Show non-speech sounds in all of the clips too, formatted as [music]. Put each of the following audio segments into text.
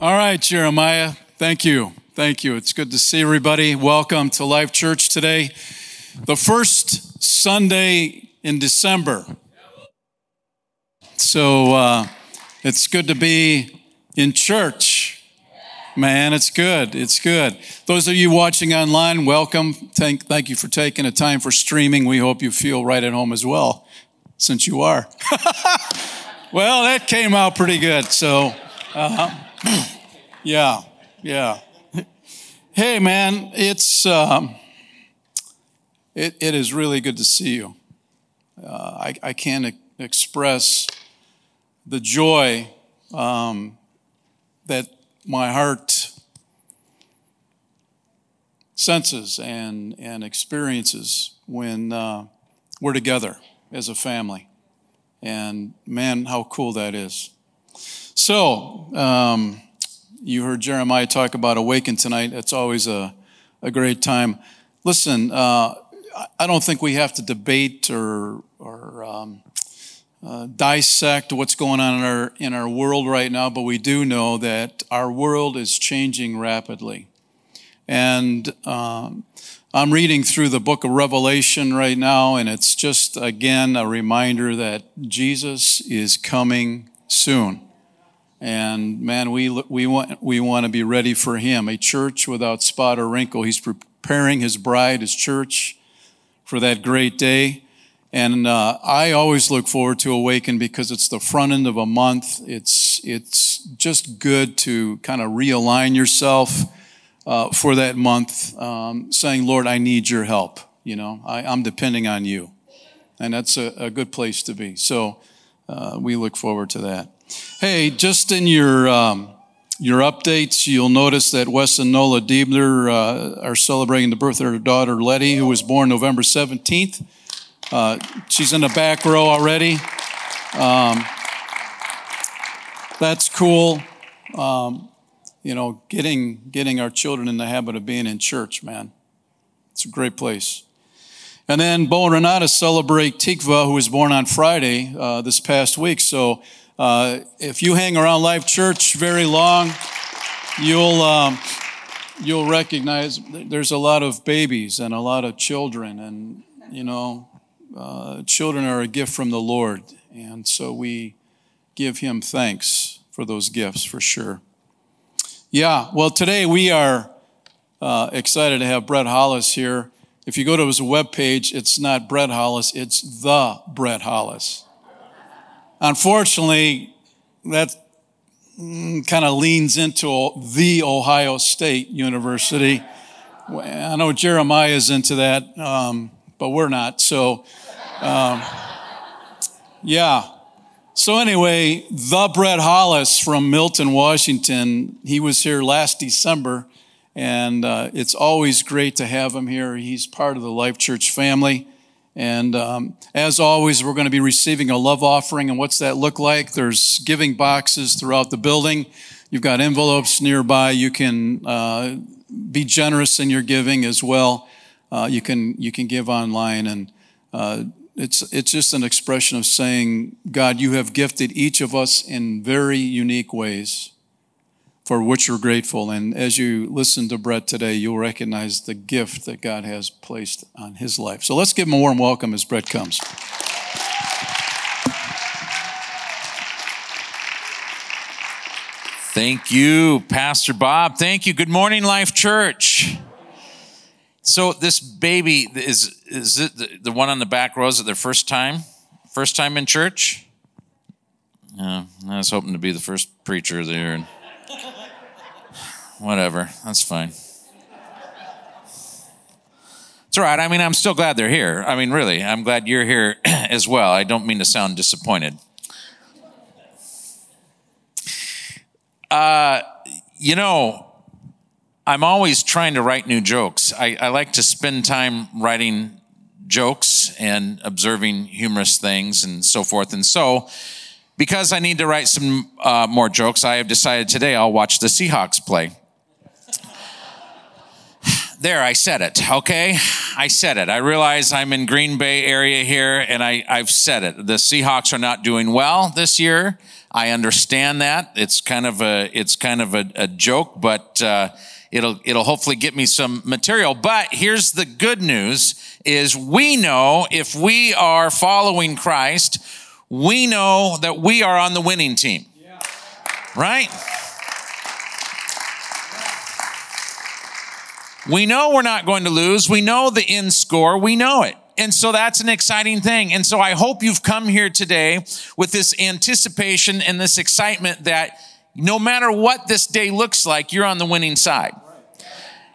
All right, Jeremiah. Thank you. Thank you. It's good to see everybody. Welcome to Life Church today. The first Sunday in December. So uh, it's good to be in church. Man, it's good. It's good. Those of you watching online, welcome. Thank, thank you for taking the time for streaming. We hope you feel right at home as well, since you are. [laughs] well, that came out pretty good. So, uh, yeah, yeah. Hey, man, it's um, it, it is really good to see you. Uh, I, I can't express the joy um, that my heart senses and, and experiences when uh, we're together as a family. And man, how cool that is. So, um, you heard Jeremiah talk about awaken tonight. It's always a, a great time. Listen, uh, I don't think we have to debate or, or um, uh, dissect what's going on in our, in our world right now, but we do know that our world is changing rapidly. And um, I'm reading through the book of Revelation right now, and it's just, again, a reminder that Jesus is coming soon. And man, we, we, want, we want to be ready for him. A church without spot or wrinkle. He's preparing his bride, his church, for that great day. And uh, I always look forward to Awaken because it's the front end of a month. It's, it's just good to kind of realign yourself uh, for that month, um, saying, Lord, I need your help. You know, I, am depending on you. And that's a, a good place to be. So uh, we look forward to that. Hey, just in your, um, your updates, you'll notice that Wes and Nola Diebler uh, are celebrating the birth of their daughter Letty, who was born November 17th. Uh, she's in the back row already. Um, that's cool. Um, you know, getting getting our children in the habit of being in church, man. It's a great place. And then Bo and Renata celebrate Tikva, who was born on Friday uh, this past week. So uh, if you hang around Life Church very long, you'll um, you'll recognize there's a lot of babies and a lot of children, and you know, uh, children are a gift from the Lord, and so we give Him thanks for those gifts for sure. Yeah, well, today we are uh, excited to have Brett Hollis here. If you go to his webpage, it's not Brett Hollis, it's the Brett Hollis. Unfortunately, that mm, kind of leans into the Ohio State University. I know Jeremiah is into that, um, but we're not. So, um, yeah. So anyway, the Brett Hollis from Milton, Washington, he was here last December, and uh, it's always great to have him here. He's part of the Life Church family. And um, as always, we're going to be receiving a love offering. And what's that look like? There's giving boxes throughout the building. You've got envelopes nearby. You can uh, be generous in your giving as well. Uh, you can you can give online, and uh, it's, it's just an expression of saying, God, you have gifted each of us in very unique ways for which we're grateful. And as you listen to Brett today, you'll recognize the gift that God has placed on his life. So let's give him a warm welcome as Brett comes. Thank you, Pastor Bob. Thank you. Good morning, Life Church. So this baby is is it the, the one on the back row? Is it their first time? First time in church? Yeah, I was hoping to be the first preacher there. Whatever, that's fine. It's all right. I mean, I'm still glad they're here. I mean, really, I'm glad you're here [clears throat] as well. I don't mean to sound disappointed. Uh, you know, I'm always trying to write new jokes. I, I, like to spend time writing jokes and observing humorous things and so forth. And so, because I need to write some uh, more jokes, I have decided today I'll watch the Seahawks play. There, I said it, okay? I said it. I realize I'm in Green Bay area here and I, I've said it. The Seahawks are not doing well this year. I understand that. It's kind of a, it's kind of a, a joke, but, uh, it'll, it'll hopefully get me some material. But here's the good news is we know if we are following Christ, we know that we are on the winning team. Right? We know we're not going to lose. We know the end score. We know it. And so that's an exciting thing. And so I hope you've come here today with this anticipation and this excitement that no matter what this day looks like, you're on the winning side.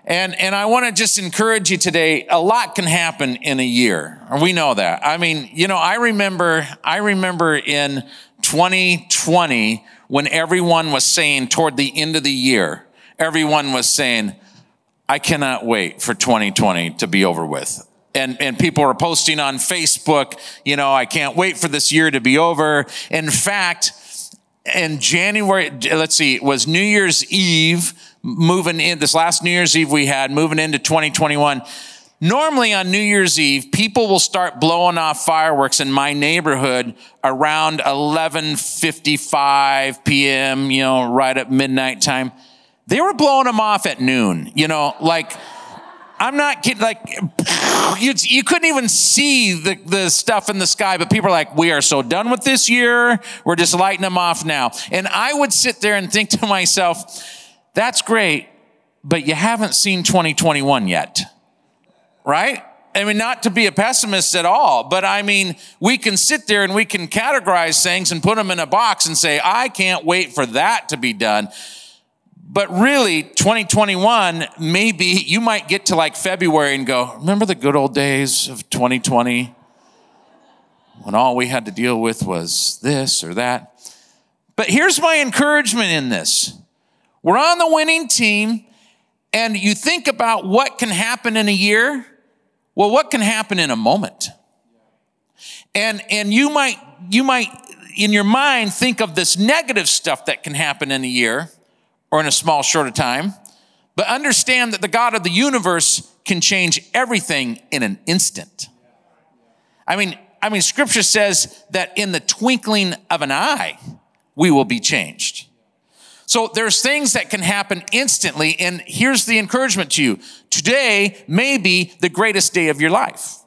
And, and I want to just encourage you today. A lot can happen in a year. We know that. I mean, you know, I remember, I remember in 2020 when everyone was saying toward the end of the year, everyone was saying, I cannot wait for 2020 to be over with. And, and people are posting on Facebook, you know, I can't wait for this year to be over. In fact, in January, let's see, it was New Year's Eve, moving in, this last New Year's Eve we had, moving into 2021. Normally on New Year's Eve, people will start blowing off fireworks in my neighborhood around 11:55 p.m., you know, right at midnight time. They were blowing them off at noon, you know, like, I'm not kidding, like, you, you couldn't even see the, the stuff in the sky, but people are like, we are so done with this year. We're just lighting them off now. And I would sit there and think to [laughs] myself, that's great, but you haven't seen 2021 yet, right? I mean, not to be a pessimist at all, but I mean, we can sit there and we can categorize things and put them in a box and say, I can't wait for that to be done. But really, 2021, maybe you might get to like February and go, remember the good old days of 2020 when all we had to deal with was this or that? But here's my encouragement in this we're on the winning team, and you think about what can happen in a year. Well, what can happen in a moment? And, and you might, you might, in your mind, think of this negative stuff that can happen in a year or in a small, short of time. But understand that the God of the universe can change everything in an instant. I mean, I mean, scripture says that in the twinkling of an eye, we will be changed. So there's things that can happen instantly. And here's the encouragement to you. Today may be the greatest day of your life.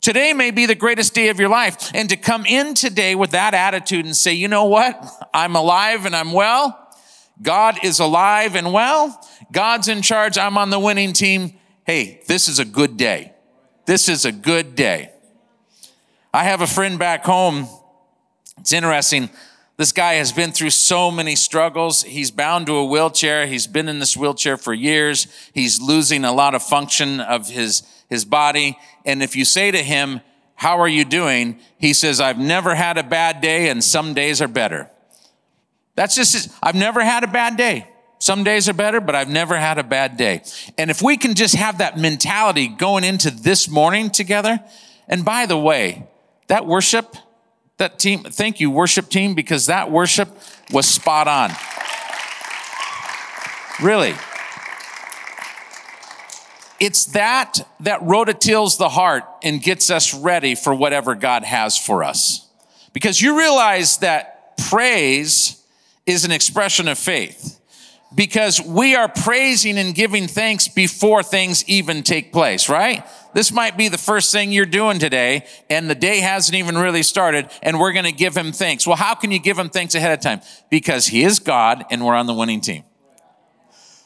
Today may be the greatest day of your life. And to come in today with that attitude and say, you know what? I'm alive and I'm well. God is alive and well. God's in charge. I'm on the winning team. Hey, this is a good day. This is a good day. I have a friend back home. It's interesting. This guy has been through so many struggles. He's bound to a wheelchair. He's been in this wheelchair for years. He's losing a lot of function of his, his body. And if you say to him, how are you doing? He says, I've never had a bad day and some days are better. That's just, I've never had a bad day. Some days are better, but I've never had a bad day. And if we can just have that mentality going into this morning together, and by the way, that worship, that team, thank you, worship team, because that worship was spot on. Really. It's that that rototills the heart and gets us ready for whatever God has for us. Because you realize that praise is an expression of faith because we are praising and giving thanks before things even take place, right? This might be the first thing you're doing today and the day hasn't even really started and we're going to give him thanks. Well, how can you give him thanks ahead of time? Because he is God and we're on the winning team.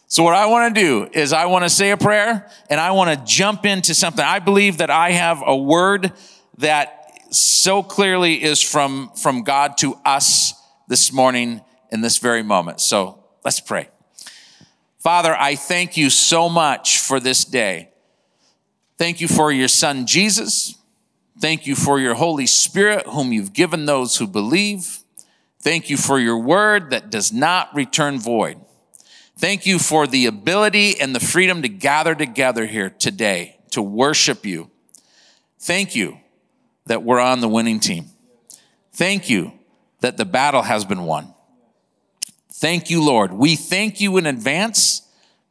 So what I want to do is I want to say a prayer and I want to jump into something. I believe that I have a word that so clearly is from, from God to us this morning in this very moment. So let's pray. Father, I thank you so much for this day. Thank you for your son, Jesus. Thank you for your Holy Spirit, whom you've given those who believe. Thank you for your word that does not return void. Thank you for the ability and the freedom to gather together here today to worship you. Thank you that we're on the winning team. Thank you that the battle has been won. Thank you, Lord. We thank you in advance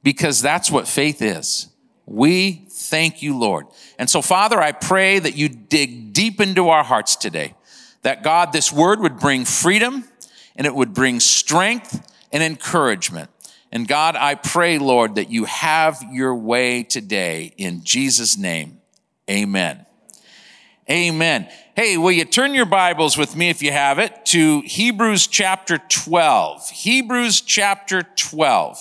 because that's what faith is. We thank you, Lord. And so, Father, I pray that you dig deep into our hearts today. That God, this word would bring freedom, and it would bring strength and encouragement. And God, I pray, Lord, that you have your way today in Jesus' name. Amen. Amen. Hey, will you turn your Bibles with me, if you have it, to Hebrews chapter 12. Hebrews chapter 12.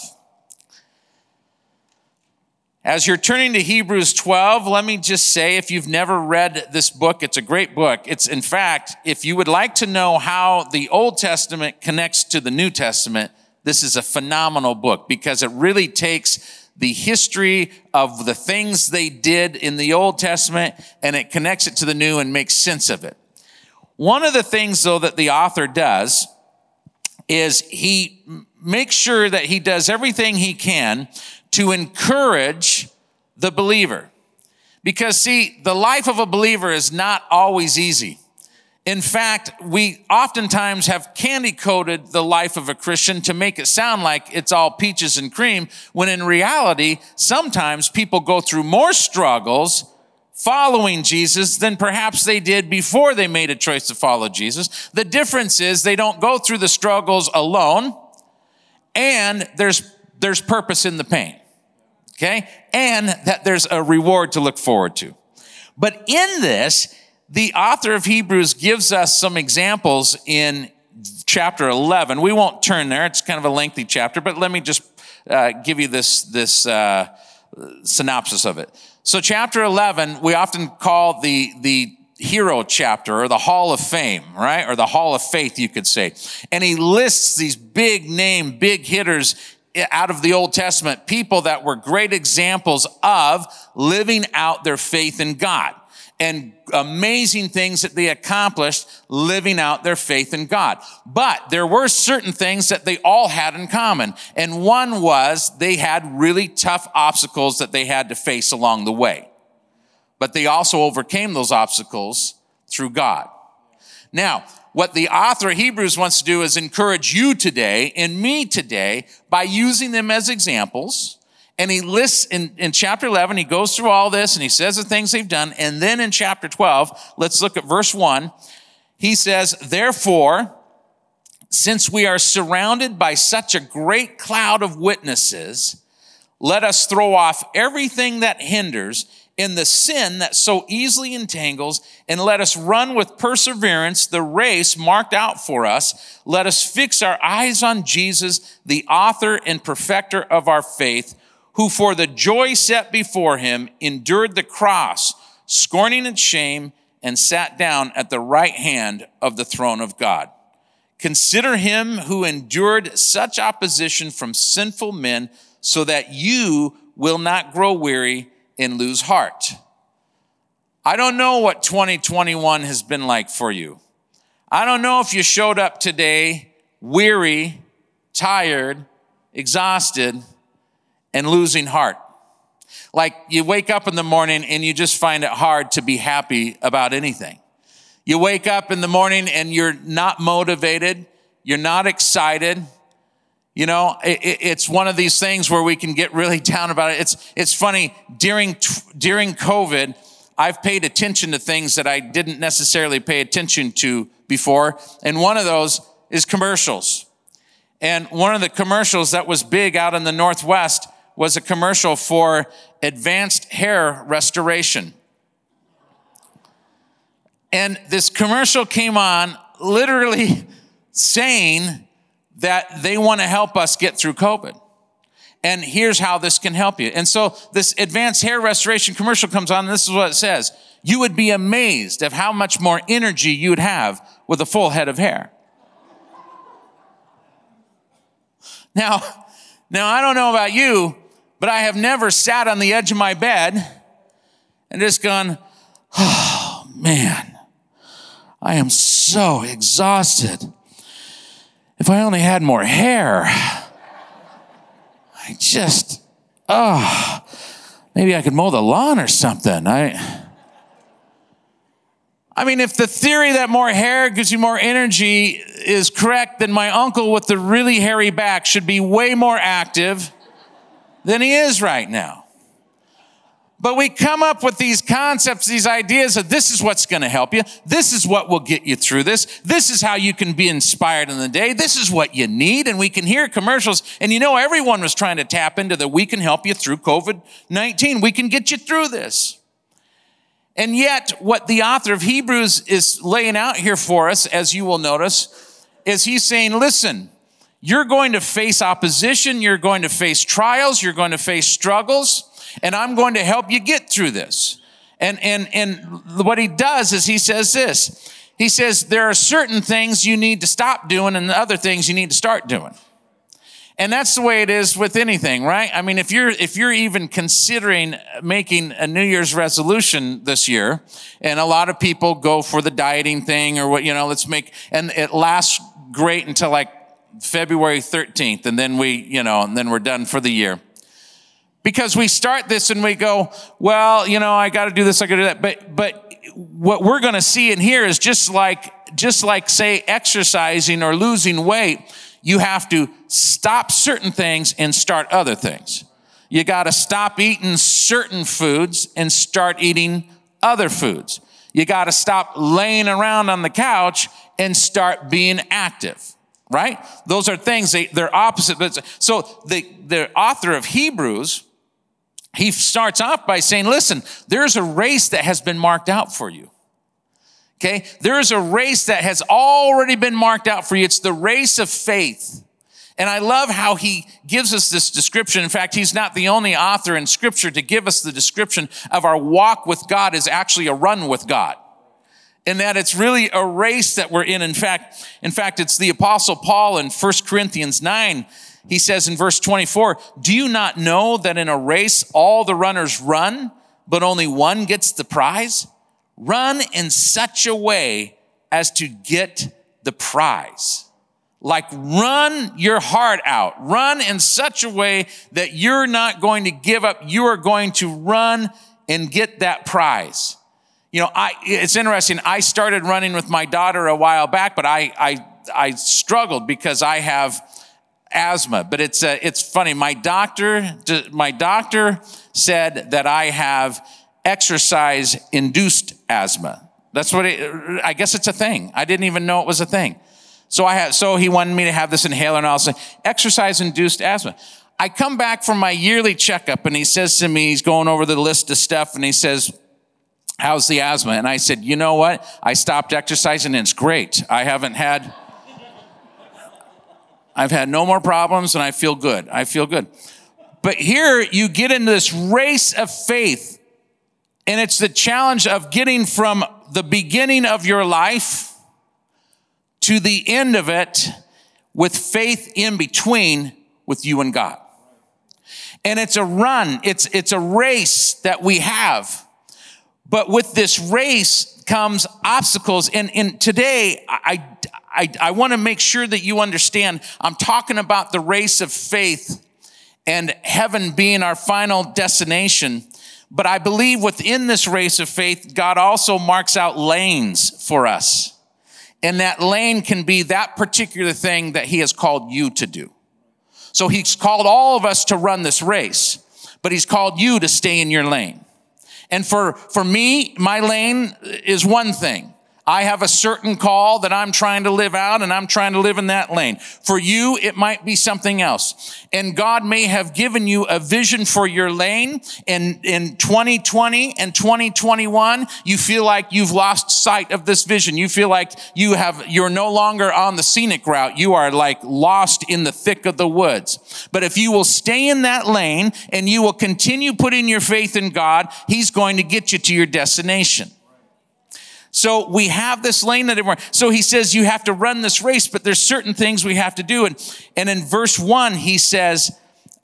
As you're turning to Hebrews 12, let me just say if you've never read this book, it's a great book. It's, in fact, if you would like to know how the Old Testament connects to the New Testament, this is a phenomenal book because it really takes the history of the things they did in the Old Testament and it connects it to the New and makes sense of it. One of the things, though, that the author does is he makes sure that he does everything he can to encourage the believer. Because, see, the life of a believer is not always easy. In fact, we oftentimes have candy coated the life of a Christian to make it sound like it's all peaches and cream, when in reality, sometimes people go through more struggles following Jesus than perhaps they did before they made a choice to follow Jesus. The difference is they don't go through the struggles alone, and there's, there's purpose in the pain. Okay? And that there's a reward to look forward to. But in this, the author of Hebrews gives us some examples in chapter 11. We won't turn there. It's kind of a lengthy chapter, but let me just uh, give you this, this uh, synopsis of it. So chapter 11, we often call the, the hero chapter or the hall of fame, right? Or the hall of faith, you could say. And he lists these big name, big hitters out of the Old Testament, people that were great examples of living out their faith in God and amazing things that they accomplished living out their faith in God. But there were certain things that they all had in common. And one was they had really tough obstacles that they had to face along the way. But they also overcame those obstacles through God. Now, what the author of Hebrews wants to do is encourage you today and me today by using them as examples and he lists in, in chapter 11, he goes through all this and he says the things they've done. And then in chapter 12, let's look at verse 1. He says, Therefore, since we are surrounded by such a great cloud of witnesses, let us throw off everything that hinders in the sin that so easily entangles, and let us run with perseverance the race marked out for us. Let us fix our eyes on Jesus, the author and perfecter of our faith who for the joy set before him endured the cross, scorning its shame, and sat down at the right hand of the throne of God. Consider him who endured such opposition from sinful men so that you will not grow weary and lose heart. I don't know what 2021 has been like for you. I don't know if you showed up today weary, tired, exhausted, and losing heart. Like you wake up in the morning and you just find it hard to be happy about anything. You wake up in the morning and you're not motivated, you're not excited. You know, it, it's one of these things where we can get really [laughs] down about it. It's, it's funny, during, during COVID, I've paid attention to things that I didn't necessarily pay attention to before. And one of those is commercials. And one of the commercials that was big out in the Northwest was a commercial for advanced hair restoration. And this commercial came on literally [laughs] saying that they want to help us get through COVID. And here's how this can help you. And so this advanced hair restoration commercial comes on, and this is what it says. You would be amazed of how much more energy you would have with a full head of hair. Now, now I don't know about you, but I have never sat on the edge of my bed and just gone, oh man, I am so exhausted. If I only had more hair, I just, oh, maybe I could mow the lawn or something. I, I mean, if the theory that more hair gives you more energy is correct, then my uncle with the really hairy back should be way more active than he is right now. But we come up with these concepts, these ideas of this is what's going to help you. This is what will get you through this. This is how you can be inspired in the day. This is what you need. And we can hear commercials. And you know, everyone was trying to tap into that we can help you through COVID-19. We can get you through this. And yet, what the author of Hebrews is laying out here for us, as you will notice, is he's saying, listen, you're going to face opposition. You're going to face trials. You're going to face struggles and I'm going to help you get through this. And, and, and what he does is he says this. He says, there are certain things you need to stop doing and other things you need to start doing. And that's the way it is with anything, right? I mean, if you're, if you're even considering making a New Year's resolution this year, and a lot of people go for the dieting thing or what, you know, let's make, and it lasts great until like February 13th, and then we, you know, and then we're done for the year. Because we start this and we go, well, you know, I got to do this, I got to do that. But, but what we're going to see in here is just like, just like say exercising or losing weight, you have to stop certain things and start other things. You got to stop eating certain foods and start eating other foods. You got to stop laying around on the couch and start being active right? Those are things, they, they're opposite. But So the, the author of Hebrews he starts off by saying, listen, there's a race that has been marked out for you. Okay. There's a race that has already been marked out for you. It's the race of faith. And I love how he gives us this description. In fact, he's not the only author in scripture to give us the description of our walk with God is actually a run with God. And that it's really a race that we're in. In fact, in fact, it's the apostle Paul in 1 Corinthians 9 he says in verse 24, do you not know that in a race all the runners run, but only one gets the prize? Run in such a way as to get the prize. Like run your heart out. Run in such a way that you're not going to give up. You are going to run and get that prize. You know, I, it's interesting. I started running with my daughter a while back, but I, I, I struggled because I have, asthma, but it's uh, it's funny. My doctor my doctor said that I have exercise induced asthma. That's what it, I guess it's a thing. I didn't even know it was a thing. So I had so he wanted me to have this inhaler and I'll say exercise induced asthma. I come back from my yearly checkup and he says to me, he's going over the list of stuff and he says, how's the asthma? And I said, you know what? I stopped exercising and it's great. I haven't had I've had no more problems and I feel good. I feel good. But here you get into this race of faith, and it's the challenge of getting from the beginning of your life to the end of it with faith in between with you and God. And it's a run, it's, it's a race that we have. But with this race comes obstacles. And, and today, I, I, I want to make sure that you understand I'm talking about the race of faith and heaven being our final destination. But I believe within this race of faith, God also marks out lanes for us. And that lane can be that particular thing that He has called you to do. So He's called all of us to run this race, but He's called you to stay in your lane. And for, for me, my lane is one thing. I have a certain call that I'm trying to live out and I'm trying to live in that lane. For you, it might be something else. And God may have given you a vision for your lane and in 2020 and 2021. You feel like you've lost sight of this vision. You feel like you have, you're no longer on the scenic route. You are like lost in the thick of the woods. But if you will stay in that lane and you will continue putting your faith in God, He's going to get you to your destination. So we have this lane that everyone, so he says you have to run this race, but there's certain things we have to do. And, and in verse one, he says,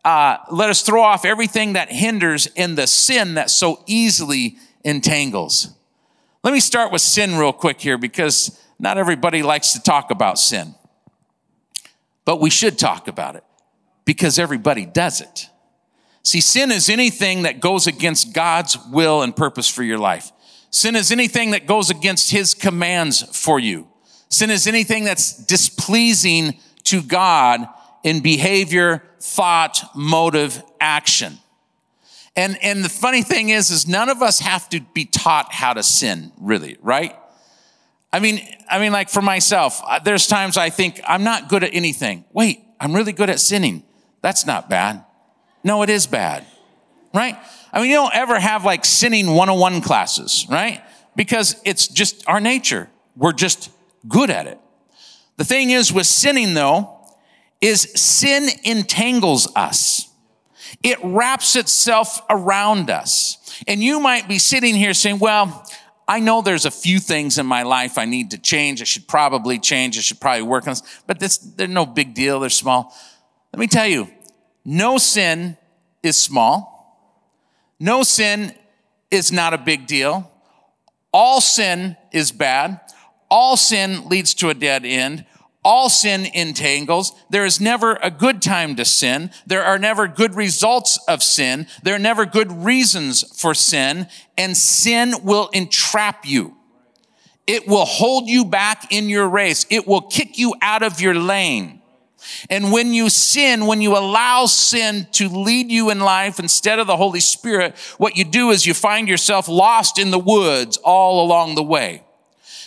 uh, let us throw off everything that hinders and the sin that so easily entangles. Let me start with sin real quick here because not everybody likes to talk about sin. But we should talk about it because everybody does it. See, sin is anything that goes against God's will and purpose for your life. Sin is anything that goes against his commands for you. Sin is anything that's displeasing to God in behavior, thought, motive, action. And, and the funny thing is, is none of us have to be taught how to sin, really, right? I mean, I mean, like for myself, uh, there's times I think I'm not good at anything. Wait, I'm really good at sinning. That's not bad. No, it is bad, right? I mean, you don't ever have like sinning 101 classes, right? Because it's just our nature. We're just good at it. The thing is with sinning though, is sin entangles us. It wraps itself around us. And you might be sitting here saying, well, I know there's a few things in my life I need to change. I should probably change. I should probably work on this, but this, they're no big deal. They're small. Let me tell you, no sin is small. No sin is not a big deal. All sin is bad. All sin leads to a dead end. All sin entangles. There is never a good time to sin. There are never good results of sin. There are never good reasons for sin. And sin will entrap you. It will hold you back in your race. It will kick you out of your lane. And when you sin, when you allow sin to lead you in life instead of the Holy Spirit, what you do is you find yourself lost in the woods all along the way.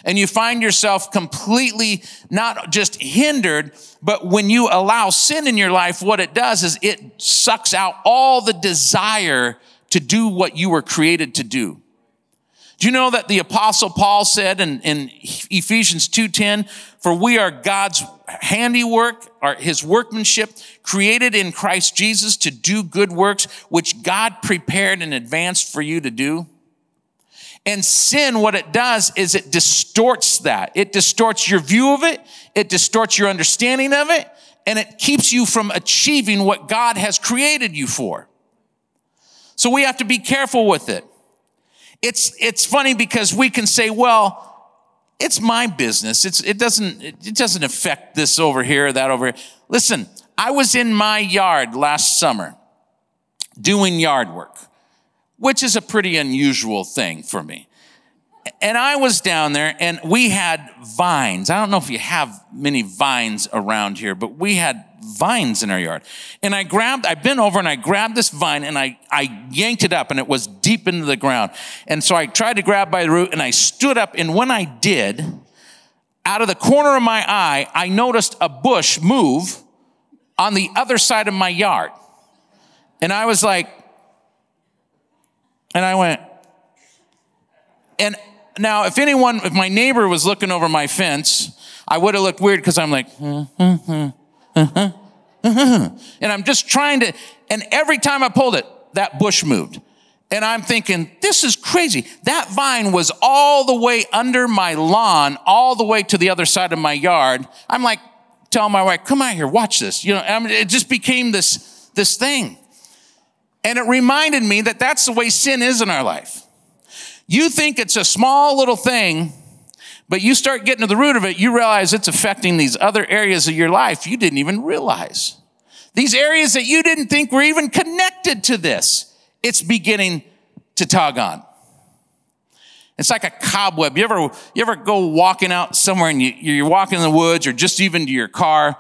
And you find yourself completely not just hindered, but when you allow sin in your life, what it does is it sucks out all the desire to do what you were created to do. Do you know that the apostle Paul said in, in Ephesians 2.10, for we are God's handiwork, or his workmanship, created in Christ Jesus to do good works, which God prepared in advance for you to do? And sin, what it does is it distorts that. It distorts your view of it. It distorts your understanding of it. And it keeps you from achieving what God has created you for. So we have to be careful with it. It's, it's funny because we can say, well, it's my business. It's, it doesn't, it doesn't affect this over here, that over here. Listen, I was in my yard last summer doing yard work, which is a pretty unusual thing for me. And I was down there and we had vines. I don't know if you have many vines around here, but we had vines in our yard. And I grabbed, I bent over and I grabbed this vine and I, I yanked it up and it was deep into the ground. And so I tried to grab by the root and I stood up. And when I did, out of the corner of my eye, I noticed a bush move on the other side of my yard. And I was like, and I went, and now if anyone, if my neighbor was looking over my fence, I would have looked weird because I'm like, hmm, hmm, hmm. And I'm just trying to, and every time I pulled it, that bush moved. And I'm thinking, this is crazy. That vine was all the way under my lawn, all the way to the other side of my yard. I'm like, telling my wife, come out here, watch this. You know, I mean, it just became this, this thing. And it reminded me that that's the way sin is in our life. You think it's a small little thing, but you start getting to the root of it, you realize it's affecting these other areas of your life you didn't even realize. These areas that you didn't think were even connected to this, it's beginning to tug on. It's like a cobweb. You ever, you ever go walking out somewhere and you, you're walking in the woods or just even to your car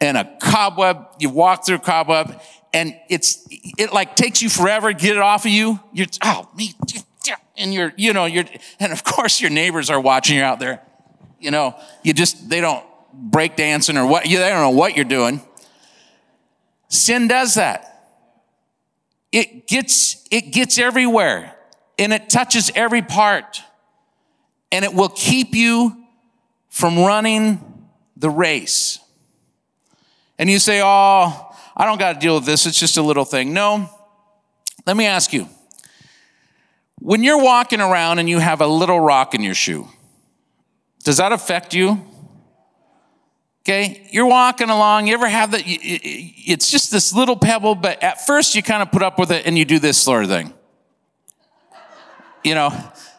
and a cobweb, you walk through a cobweb and it's, it like takes you forever to get it off of you. You're, oh, me, [laughs] and you're, you know, you're, and of course your neighbors are watching you out there. You know, you just, they don't break dancing or what, you, they don't know what you're doing. Sin does that. It gets, it gets everywhere and it touches every part and it will keep you from running the race. And you say, Oh, I don't got to deal with this. It's just a little thing. No. Let me ask you when you're walking around and you have a little rock in your shoe, does that affect you? Okay, you're walking along, you ever have that? It's just this little pebble, but at first you kind of put up with it and you do this sort of thing. You know,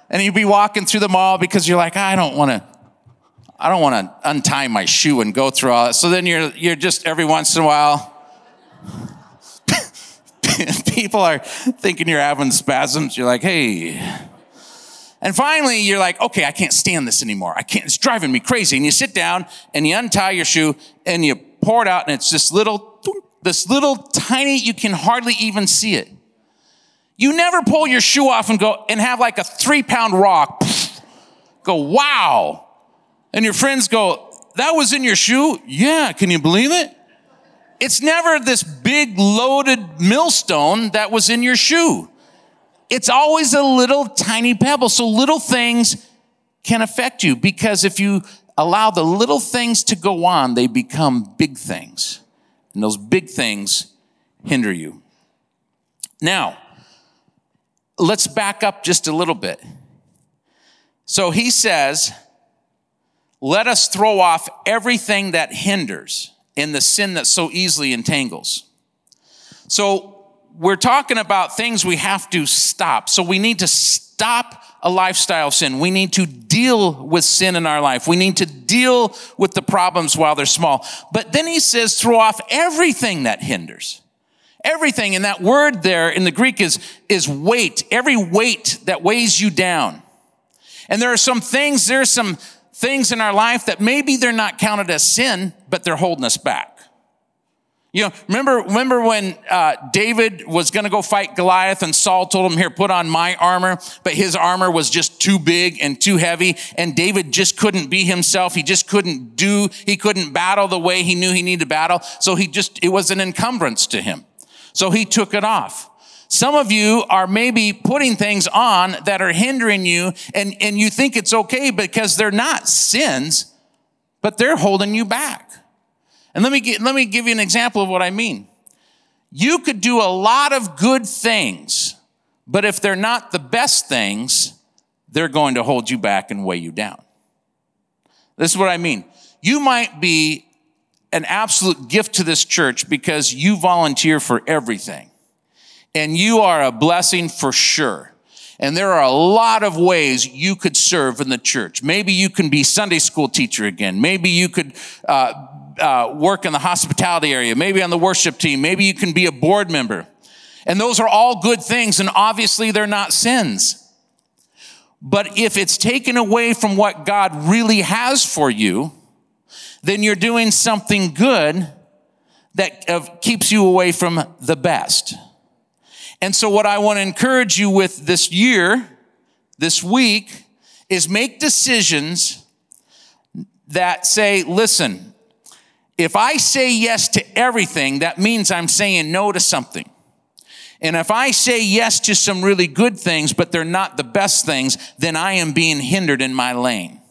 and you'd be walking through the mall because you're like, I don't want to, I don't want to untie my shoe and go through all that. So then you're, you're just every once in a while, [laughs] people are thinking you're having spasms. You're like, hey. And finally, you're like, okay, I can't stand this anymore. I can't, it's driving me crazy. And you sit down and you untie your shoe and you pour it out and it's this little, this little tiny, you can hardly even see it. You never pull your shoe off and go and have like a three pound rock. [laughs] Go, wow. And your friends go, that was in your shoe? Yeah, can you believe it? It's never this big loaded millstone that was in your shoe. It's always a little tiny pebble. So little things can affect you because if you allow the little things to go on, they become big things. And those big things hinder you. Now, let's back up just a little bit. So he says, let us throw off everything that hinders and the sin that so easily entangles. So we're talking about things we have to stop. So we need to stop a lifestyle of sin. We need to deal with sin in our life. We need to deal with the problems while they're small. But then he says, throw off everything that hinders. Everything. And that word there in the Greek is, is weight. Every weight that weighs you down. And there are some things, there are some things in our life that maybe they're not counted as sin, but they're holding us back. You know, remember, remember when uh, David was going to go fight Goliath and Saul told him, here, put on my armor, but his armor was just too big and too heavy. And David just couldn't be himself. He just couldn't do, he couldn't battle the way he knew he needed to battle. So he just, it was an encumbrance to him. So he took it off. Some of you are maybe putting things on that are hindering you and, and you think it's okay because they're not sins, but they're holding you back. And let me, get, let me give you an example of what I mean. You could do a lot of good things, but if they're not the best things, they're going to hold you back and weigh you down. This is what I mean. You might be an absolute gift to this church because you volunteer for everything. And you are a blessing for sure. And there are a lot of ways you could serve in the church. Maybe you can be Sunday school teacher again. Maybe you could uh, uh, work in the hospitality area, maybe on the worship team, maybe you can be a board member. And those are all good things, and obviously they're not sins. But if it's taken away from what God really has for you, then you're doing something good that keeps you away from the best. And so, what I want to encourage you with this year, this week, is make decisions that say, listen, if I say yes to everything, that means I'm saying no to something. And if I say yes to some really good things, but they're not the best things, then I am being hindered in my lane.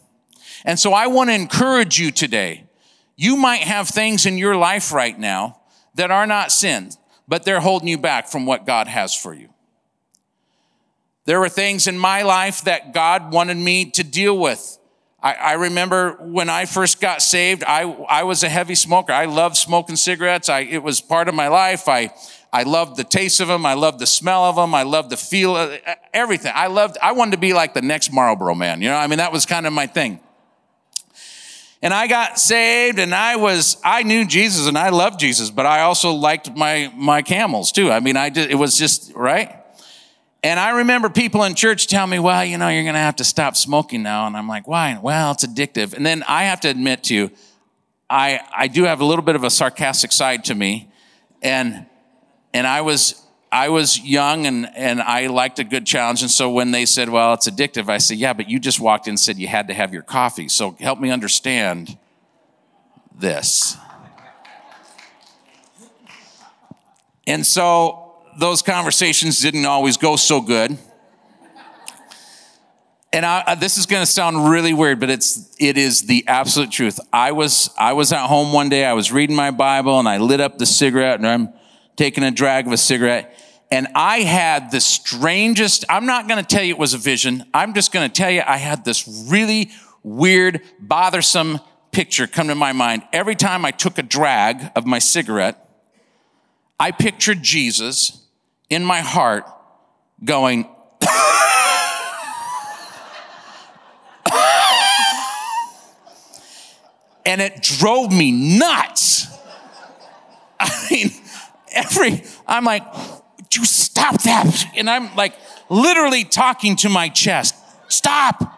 And so I want to encourage you today. You might have things in your life right now that are not sins, but they're holding you back from what God has for you. There were things in my life that God wanted me to deal with I, I, remember when I first got saved, I, I was a heavy smoker. I loved smoking cigarettes. I, it was part of my life. I, I loved the taste of them. I loved the smell of them. I loved the feel of everything. I loved, I wanted to be like the next Marlboro man. You know, I mean, that was kind of my thing. And I got saved and I was, I knew Jesus and I loved Jesus, but I also liked my, my camels too. I mean, I did, it was just, right? And I remember people in church tell me, well, you know, you're going to have to stop smoking now. And I'm like, why? Well, it's addictive. And then I have to admit to you, I, I do have a little bit of a sarcastic side to me. And, and I was, I was young and, and I liked a good challenge. And so when they said, well, it's addictive, I said, yeah, but you just walked in and said you had to have your coffee. So help me understand this. And so those conversations didn't always go so good. And I, this is going to sound really weird, but it's it is the absolute truth. I was I was at home one day. I was reading my Bible, and I lit up the cigarette, and I'm taking a drag of a cigarette, and I had the strangest. I'm not going to tell you it was a vision. I'm just going to tell you I had this really weird, bothersome picture come to my mind every time I took a drag of my cigarette. I pictured Jesus in my heart going, [laughs] and it drove me nuts. [laughs] I mean, every, I'm like, you stop that. And I'm like literally talking to my chest, stop.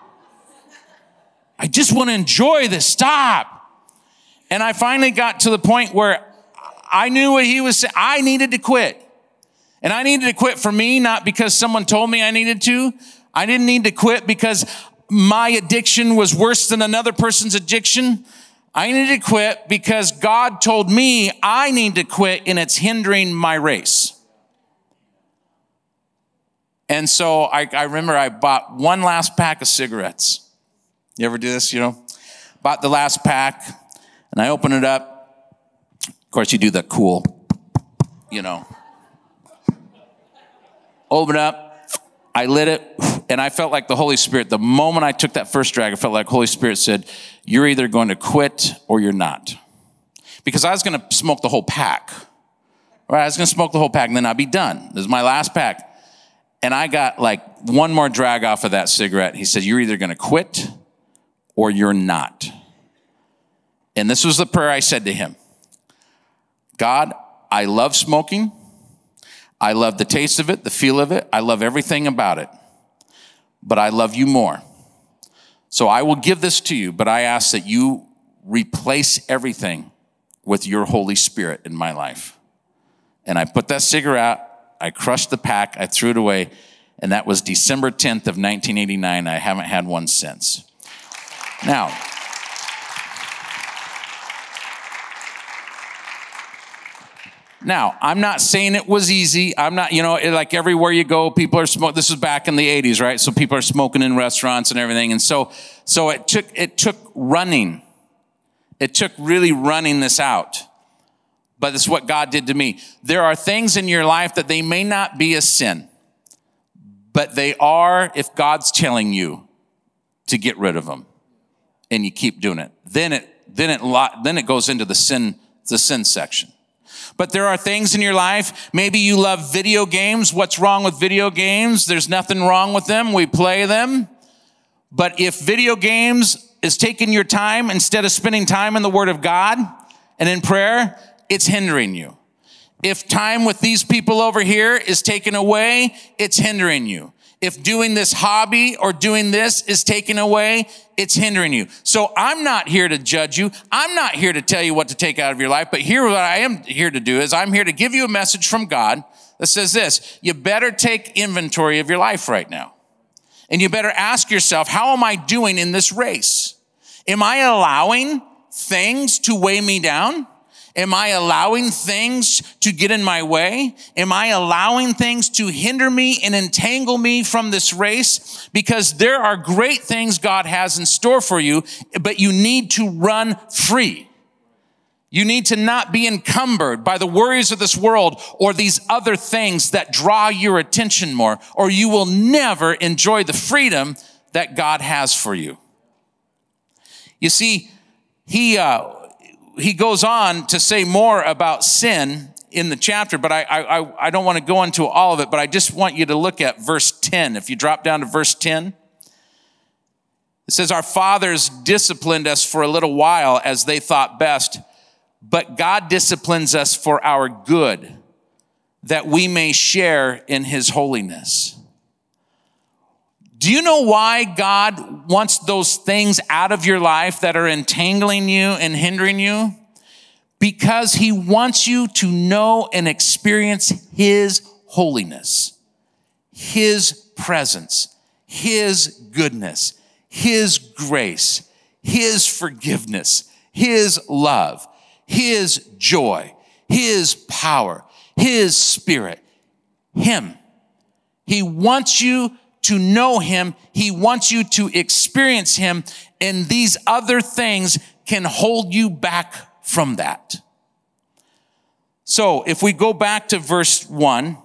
I just want to enjoy this, stop. And I finally got to the point where I knew what he was saying. I needed to quit. And I needed to quit for me, not because someone told me I needed to. I didn't need to quit because my addiction was worse than another person's addiction. I needed to quit because God told me I need to quit and it's hindering my race. And so I, I remember I bought one last pack of cigarettes. You ever do this, you know? Bought the last pack and I open it up. Of course, you do the cool, you know. Open up. I lit it and I felt like the Holy Spirit, the moment I took that first drag, I felt like Holy Spirit said, you're either going to quit or you're not. Because I was going to smoke the whole pack. Right? I was going to smoke the whole pack and then I'd be done. This is my last pack. And I got like one more drag off of that cigarette. He said, you're either going to quit or you're not. And this was the prayer I said to him. God, I love smoking. I love the taste of it, the feel of it. I love everything about it. But I love you more. So I will give this to you, but I ask that you replace everything with your Holy Spirit in my life. And I put that cigarette, I crushed the pack, I threw it away, and that was December 10th of 1989. I haven't had one since. Now, Now, I'm not saying it was easy. I'm not, you know, like everywhere you go, people are smoking. This was back in the 80s, right? So people are smoking in restaurants and everything. And so, so it took, it took running. It took really running this out. But it's what God did to me. There are things in your life that they may not be a sin, but they are if God's telling you to get rid of them and you keep doing it. Then it, then it, then it goes into the sin, the sin section. But there are things in your life. Maybe you love video games. What's wrong with video games? There's nothing wrong with them. We play them. But if video games is taking your time instead of spending time in the Word of God and in prayer, it's hindering you. If time with these people over here is taken away, it's hindering you if doing this hobby or doing this is taken away, it's hindering you. So I'm not here to judge you. I'm not here to tell you what to take out of your life, but here what I am here to do is I'm here to give you a message from God that says this, you better take inventory of your life right now. And you better ask yourself, how am I doing in this race? Am I allowing things to weigh me down? Am I allowing things to get in my way? Am I allowing things to hinder me and entangle me from this race? Because there are great things God has in store for you, but you need to run free. You need to not be encumbered by the worries of this world or these other things that draw your attention more, or you will never enjoy the freedom that God has for you. You see, he, uh, he goes on to say more about sin in the chapter, but I, I, I don't want to go into all of it, but I just want you to look at verse 10. If you drop down to verse 10, it says, Our fathers disciplined us for a little while as they thought best, but God disciplines us for our good, that we may share in his holiness. Do you know why God wants those things out of your life that are entangling you and hindering you? Because he wants you to know and experience his holiness, his presence, his goodness, his grace, his forgiveness, his love, his joy, his power, his spirit, him. He wants you to know him. He wants you to experience him and these other things can hold you back from that. So if we go back to verse one,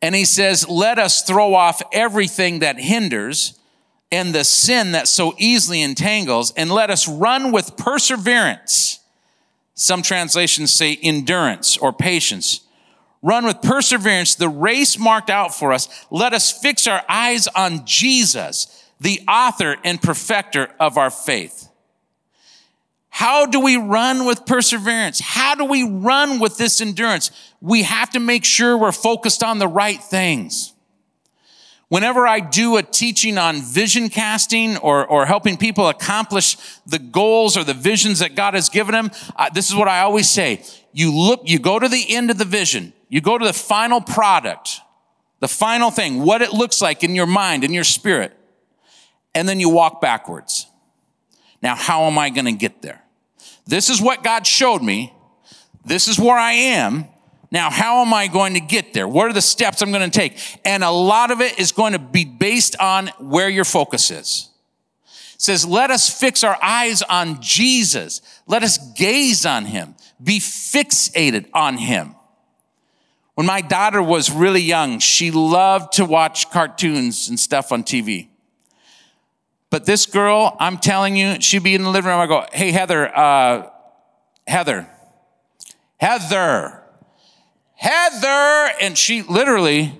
and he says, let us throw off everything that hinders and the sin that so easily entangles and let us run with perseverance. Some translations say endurance or patience run with perseverance the race marked out for us. Let us fix our eyes on Jesus, the author and perfecter of our faith. How do we run with perseverance? How do we run with this endurance? We have to make sure we're focused on the right things. Whenever I do a teaching on vision casting or, or helping people accomplish the goals or the visions that God has given them, uh, this is what I always say. you look, you go to the end of the vision, you go to the final product, the final thing, what it looks like in your mind, in your spirit, and then you walk backwards. Now, how am I going to get there? This is what God showed me. This is where I am. Now, how am I going to get there? What are the steps I'm going to take? And a lot of it is going to be based on where your focus is. It says, let us fix our eyes on Jesus. Let us gaze on him. Be fixated on him. When my daughter was really young, she loved to watch cartoons and stuff on TV. But this girl, I'm telling you, she'd be in the living room. I go, hey, Heather, uh, Heather, Heather, Heather. And she literally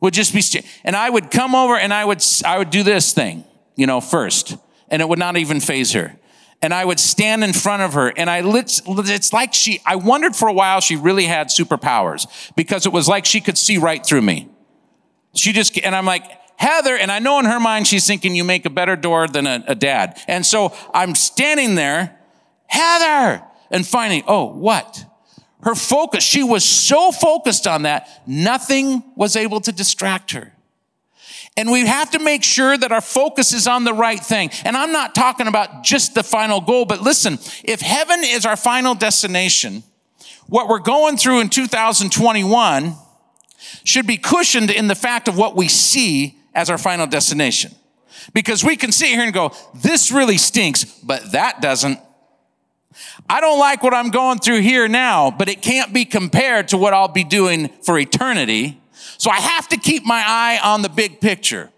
would just be, st- and I would come over and I would, I would do this thing, you know, first, and it would not even phase her. And I would stand in front of her and I lit, it's like she, I wondered for a while she really had superpowers because it was like she could see right through me. She just, and I'm like, Heather, and I know in her mind she's thinking you make a better door than a, a dad. And so I'm standing there, Heather, and finally, oh, what? Her focus, she was so focused on that, nothing was able to distract her. And we have to make sure that our focus is on the right thing. And I'm not talking about just the final goal, but listen, if heaven is our final destination, what we're going through in 2021 should be cushioned in the fact of what we see as our final destination. Because we can sit here and go, this really stinks, but that doesn't. I don't like what I'm going through here now, but it can't be compared to what I'll be doing for eternity. So I have to keep my eye on the big picture.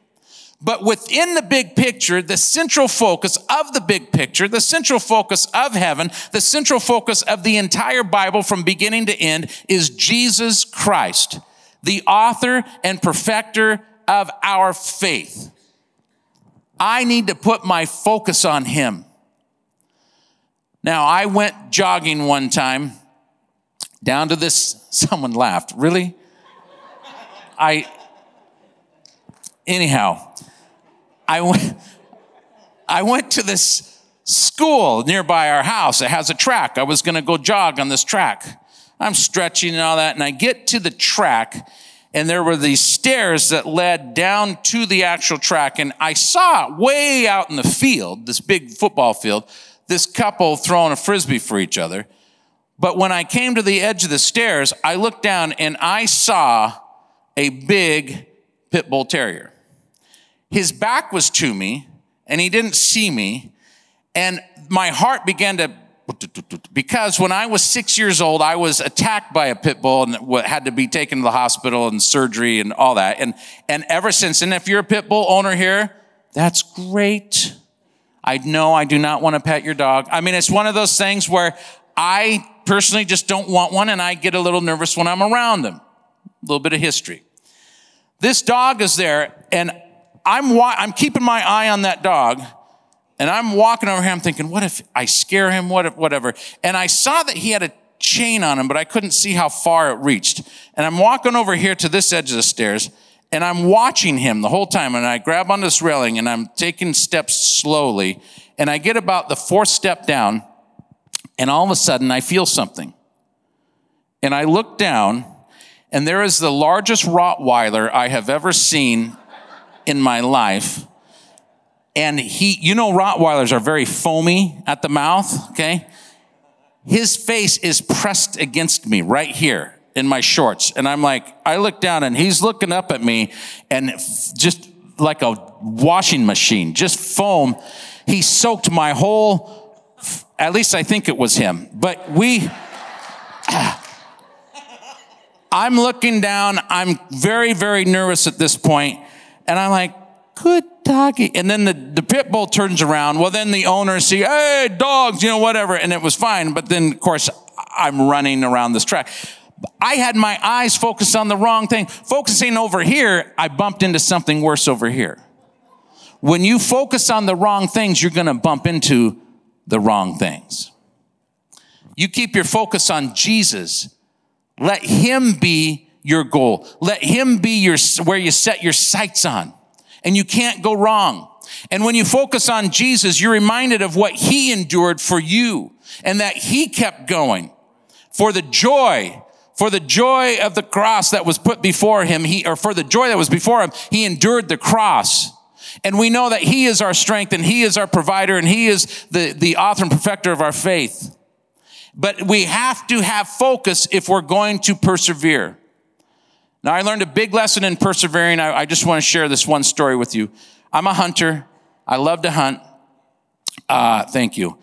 But within the big picture, the central focus of the big picture, the central focus of heaven, the central focus of the entire Bible from beginning to end is Jesus Christ, the author and perfecter of our faith. I need to put my focus on Him. Now, I went jogging one time down to this, [laughs] someone laughed. Really? I, anyhow, I went, I went to this school nearby our house. It has a track. I was going to go jog on this track. I'm stretching and all that, and I get to the track, and there were these stairs that led down to the actual track. And I saw way out in the field, this big football field, this couple throwing a frisbee for each other. But when I came to the edge of the stairs, I looked down and I saw a big pit bull terrier. His back was to me and he didn't see me. And my heart began to because when I was six years old, I was attacked by a pit bull and had to be taken to the hospital and surgery and all that. And, and ever since, and if you're a pit bull owner here, that's great. I know I do not want to pet your dog. I mean, it's one of those things where I personally just don't want one and I get a little nervous when I'm around them. A little bit of history. This dog is there and I'm, wa- I'm keeping my eye on that dog and I'm walking over here, I'm thinking, what if I scare him? What if, whatever. And I saw that he had a chain on him, but I couldn't see how far it reached. And I'm walking over here to this edge of the stairs and I'm watching him the whole time. And I grab on this railing and I'm taking steps slowly. And I get about the fourth step down and all of a sudden I feel something. And I look down and there is the largest Rottweiler I have ever seen in my life and he, you know, Rottweilers are very foamy at the mouth, okay? His face is pressed against me right here in my shorts. And I'm like, I look down and he's looking up at me and just like a washing machine, just foam. He soaked my whole, at least I think it was him, but we, [clears throat] I'm looking down. I'm very, very nervous at this point, And I'm like, good doggy. And then the, the pit bull turns around. Well, then the owner see, hey, dogs, you know, whatever. And it was fine. But then, of course, I'm running around this track. I had my eyes focused on the wrong thing. Focusing over here, I bumped into something worse over here. When you focus on the wrong things, you're going to bump into the wrong things. You keep your focus on Jesus. Let him be your goal. Let him be your, where you set your sights on and you can't go wrong. And when you focus on Jesus, you're reminded of what he endured for you and that he kept going for the joy, for the joy of the cross that was put before him, he, or for the joy that was before him, he endured the cross. And we know that he is our strength and he is our provider and he is the, the author and perfecter of our faith. But we have to have focus if we're going to persevere. Now, I learned a big lesson in persevering. I, I just want to share this one story with you. I'm a hunter. I love to hunt. Uh, thank you.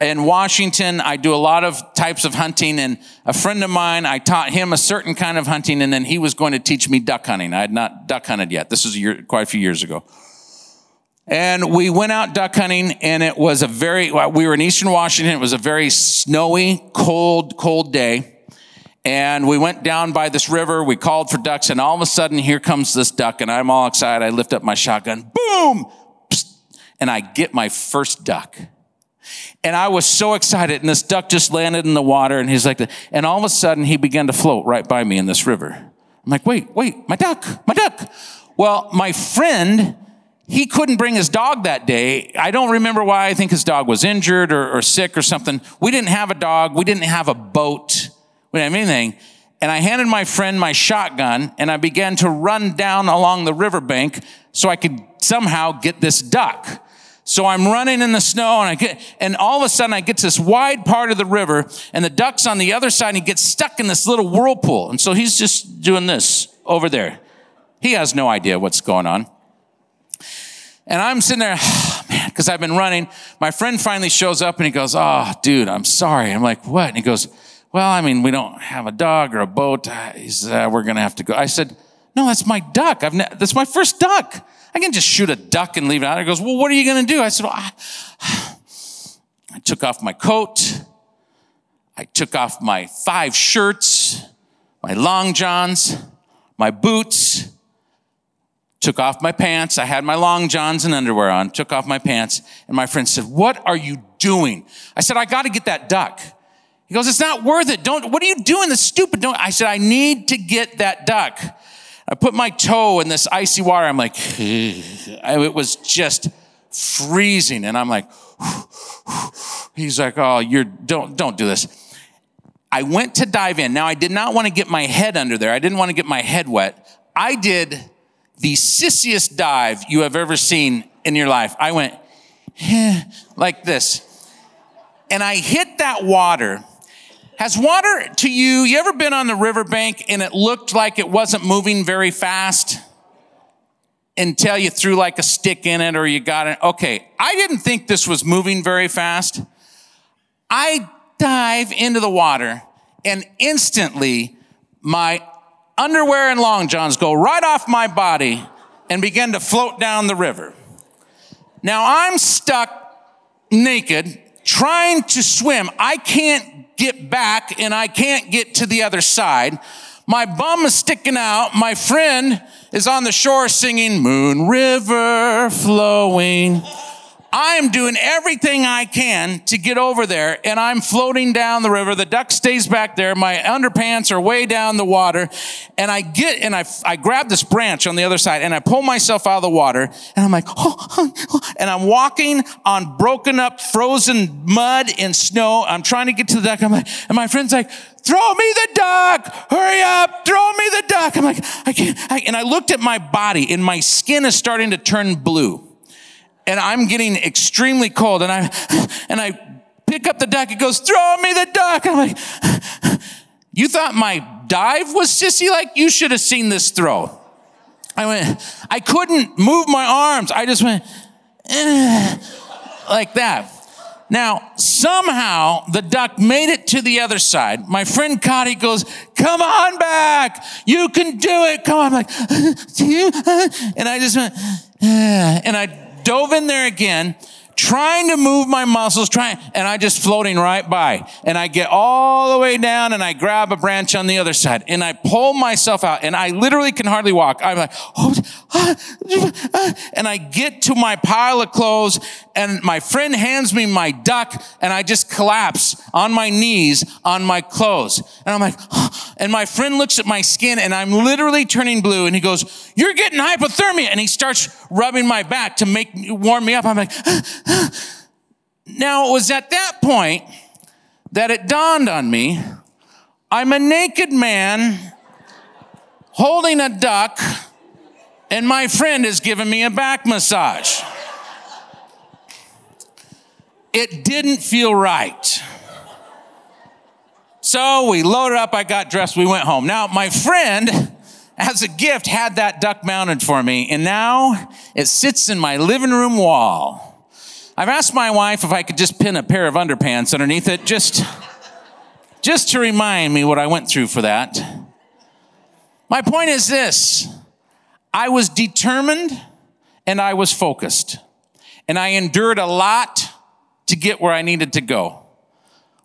In Washington, I do a lot of types of hunting, and a friend of mine, I taught him a certain kind of hunting, and then he was going to teach me duck hunting. I had not duck hunted yet. This was year, quite a few years ago. And we went out duck hunting, and it was a very, we were in Eastern Washington. It was a very snowy, cold, cold day. And we went down by this river. We called for ducks, and all of a sudden, here comes this duck, and I'm all excited. I lift up my shotgun, boom, and I get my first duck. And I was so excited, and this duck just landed in the water, and he's like, and all of a sudden, he began to float right by me in this river. I'm like, wait, wait, my duck, my duck. Well, my friend, he couldn't bring his dog that day. I don't remember why. I think his dog was injured or, or, sick or something. We didn't have a dog. We didn't have a boat. We didn't have anything. And I handed my friend my shotgun and I began to run down along the riverbank so I could somehow get this duck. So I'm running in the snow and I get, and all of a sudden I get to this wide part of the river and the duck's on the other side and he gets stuck in this little whirlpool. And so he's just doing this over there. He has no idea what's going on. And I'm sitting there, oh, [sighs] man, because I've been running. My friend finally shows up and he goes, Oh, dude, I'm sorry. I'm like, What? And he goes, Well, I mean, we don't have a dog or a boat. He says, uh, We're going to have to go. I said, No, that's my duck. I've ne- that's my first duck. I can just shoot a duck and leave it out. He goes, Well, what are you going to do? I said, well, I, [sighs] I took off my coat. I took off my five shirts, my long johns, my boots took off my pants. I had my long johns and underwear on, took off my pants. And my friend said, what are you doing? I said, I got to get that duck. He goes, it's not worth it. Don't, what are you doing? That's stupid. Don't, I said, I need to get that duck. I put my toe in this icy water. I'm like, [sighs] it was just freezing. And I'm like, [sighs] he's like, oh, you're, don't, don't do this. I went to dive in. Now, I did not want to get my head under there. I didn't want to get my head wet. I did the sissiest dive you have ever seen in your life. I went, eh, like this. And I hit that water. Has water to you, you ever been on the riverbank and it looked like it wasn't moving very fast? Until you threw like a stick in it or you got it. Okay, I didn't think this was moving very fast. I dive into the water and instantly my underwear and long johns go right off my body and begin to float down the river. Now I'm stuck naked trying to swim. I can't get back and I can't get to the other side. My bum is sticking out. My friend is on the shore singing Moon River flowing. I'm doing everything I can to get over there and I'm floating down the river. The duck stays back there. My underpants are way down the water and I get, and I, I grab this branch on the other side and I pull myself out of the water and I'm like, oh, oh, and I'm walking on broken up, frozen mud and snow. I'm trying to get to the duck. I'm like, and my friend's like, throw me the duck. Hurry up. Throw me the duck. I'm like, I can't. I, and I looked at my body and my skin is starting to turn blue and I'm getting extremely cold and I, and I pick up the duck. It goes, throw me the duck. I'm like, you thought my dive was sissy like? You should have seen this throw. I went, I couldn't move my arms. I just went, eh, like that. Now, somehow the duck made it to the other side. My friend Cotty goes, come on back. You can do it. Come on. I'm like, [laughs] and I just went, eh, and I dove in there again, trying to move my muscles, trying, and I just floating right by. And I get all the way down and I grab a branch on the other side and I pull myself out and I literally can hardly walk. I'm like, oh, ah, ah, and I get to my pile of clothes and my friend hands me my duck and I just collapse on my knees on my clothes. And I'm like, and my friend looks at my skin and I'm literally turning blue and he goes, you're getting hypothermia. And he starts rubbing my back to make warm me up. I'm like, [gasps] now it was at that point that it dawned on me, I'm a naked man holding a duck, and my friend is giving me a back massage. It didn't feel right. So we loaded up, I got dressed, we went home. Now, my friend, as a gift, had that duck mounted for me, and now it sits in my living room wall. I've asked my wife if I could just pin a pair of underpants underneath it, just, just to remind me what I went through for that. My point is this I was determined and I was focused, and I endured a lot to get where I needed to go.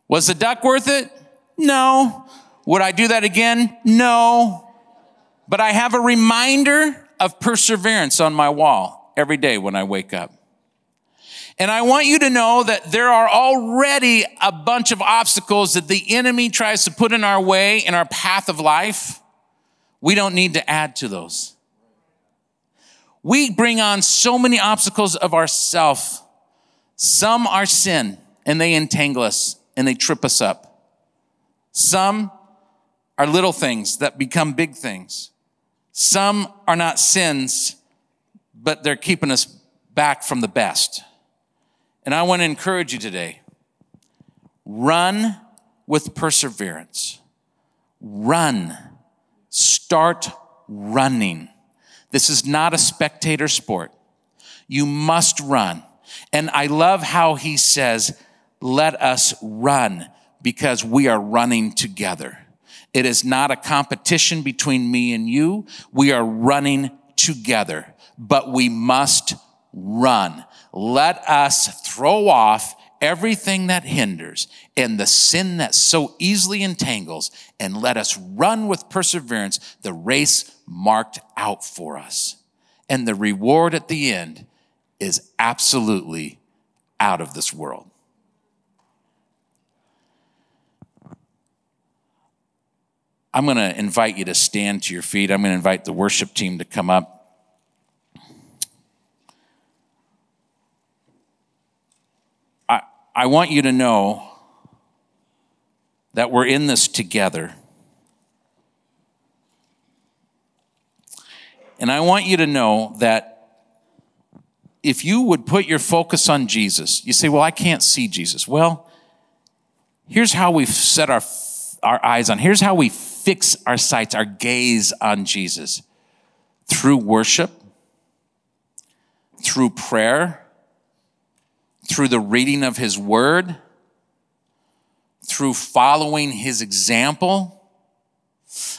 Was the duck worth it? No. Would I do that again? No. But I have a reminder of perseverance on my wall every day when I wake up. And I want you to know that there are already a bunch of obstacles that the enemy tries to put in our way in our path of life. We don't need to add to those. We bring on so many obstacles of ourself. Some are sin and they entangle us and they trip us up. Some are little things that become big things. Some are not sins, but they're keeping us back from the best. And I want to encourage you today run with perseverance. Run. Start running. This is not a spectator sport. You must run. And I love how he says, let us run because we are running together. It is not a competition between me and you. We are running together, but we must run. Let us throw off everything that hinders and the sin that so easily entangles, and let us run with perseverance the race marked out for us. And the reward at the end is absolutely out of this world. I'm going to invite you to stand to your feet. I'm going to invite the worship team to come up. I, want you to know that we're in this together. And I want you to know that if you would put your focus on Jesus, you say, Well, I can't see Jesus. Well, here's how we've set our, our eyes on. Here's how we fix our sights, our gaze on Jesus through worship, through prayer, through the reading of his word, through following his example.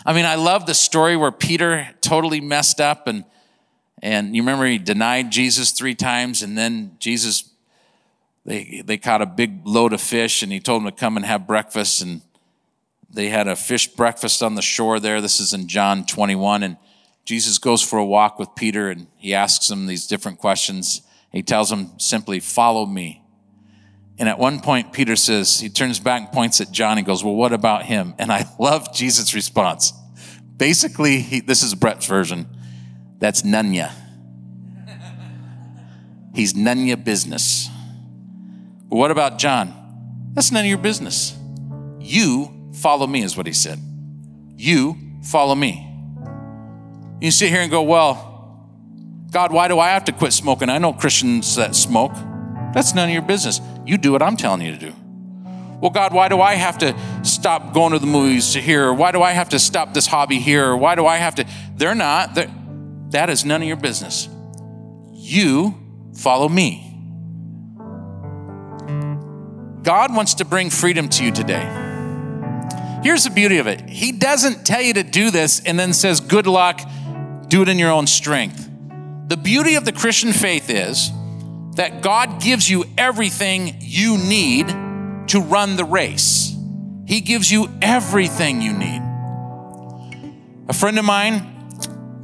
I mean, I love the story where Peter totally messed up and and you remember he denied Jesus three times, and then Jesus, they, they caught a big load of fish, and he told them to come and have breakfast. And they had a fish breakfast on the shore there. This is in John 21. And Jesus goes for a walk with Peter and he asks him these different questions. He tells him simply, Follow me. And at one point, Peter says, he turns back and points at John and goes, Well, what about him? And I [laughs] love Jesus' response. Basically, he, this is Brett's version. That's Nunya. He's your business. But what about John? That's none of your business. You follow me, is what he said. You follow me. You sit here and go, Well, God, why do I have to quit smoking? I know Christians that smoke. That's none of your business. You do what I'm telling you to do. Well, God, why do I have to stop going to the movies here? Why do I have to stop this hobby here? Why do I have to? They're not. They're, that is none of your business. You follow me. God wants to bring freedom to you today. Here's the beauty of it He doesn't tell you to do this and then says, Good luck, do it in your own strength. The beauty of the Christian faith is that God gives you everything you need to run the race. He gives you everything you need. A friend of mine